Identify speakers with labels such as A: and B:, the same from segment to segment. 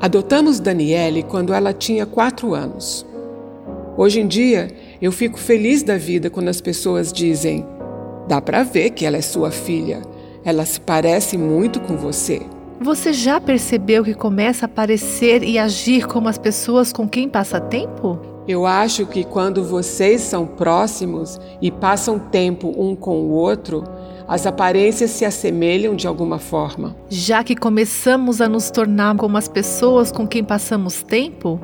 A: Adotamos Daniele quando ela tinha quatro anos. Hoje em dia, eu fico feliz da vida quando as pessoas dizem: dá para ver que ela é sua filha, ela se parece muito com você.
B: Você já percebeu que começa a parecer e agir como as pessoas com quem passa tempo?
A: Eu acho que quando vocês são próximos e passam tempo um com o outro, as aparências se assemelham de alguma forma.
B: Já que começamos a nos tornar como as pessoas com quem passamos tempo,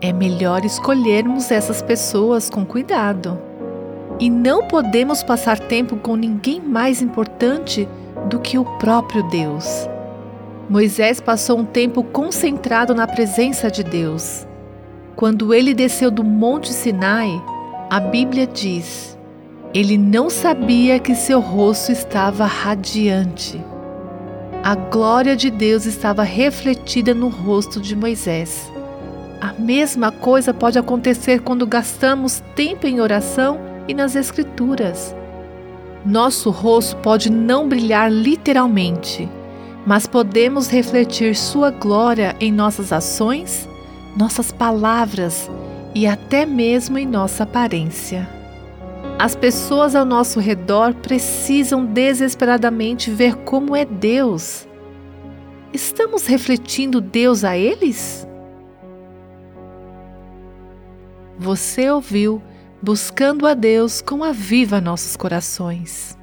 B: é melhor escolhermos essas pessoas com cuidado. E não podemos passar tempo com ninguém mais importante do que o próprio Deus. Moisés passou um tempo concentrado na presença de Deus. Quando ele desceu do Monte Sinai, a Bíblia diz: ele não sabia que seu rosto estava radiante. A glória de Deus estava refletida no rosto de Moisés. A mesma coisa pode acontecer quando gastamos tempo em oração e nas Escrituras. Nosso rosto pode não brilhar literalmente mas podemos refletir Sua glória em nossas ações, nossas palavras e até mesmo em nossa aparência. As pessoas ao nosso redor precisam desesperadamente ver como é Deus. Estamos refletindo Deus a eles? Você ouviu Buscando a Deus com a Viva Nossos Corações.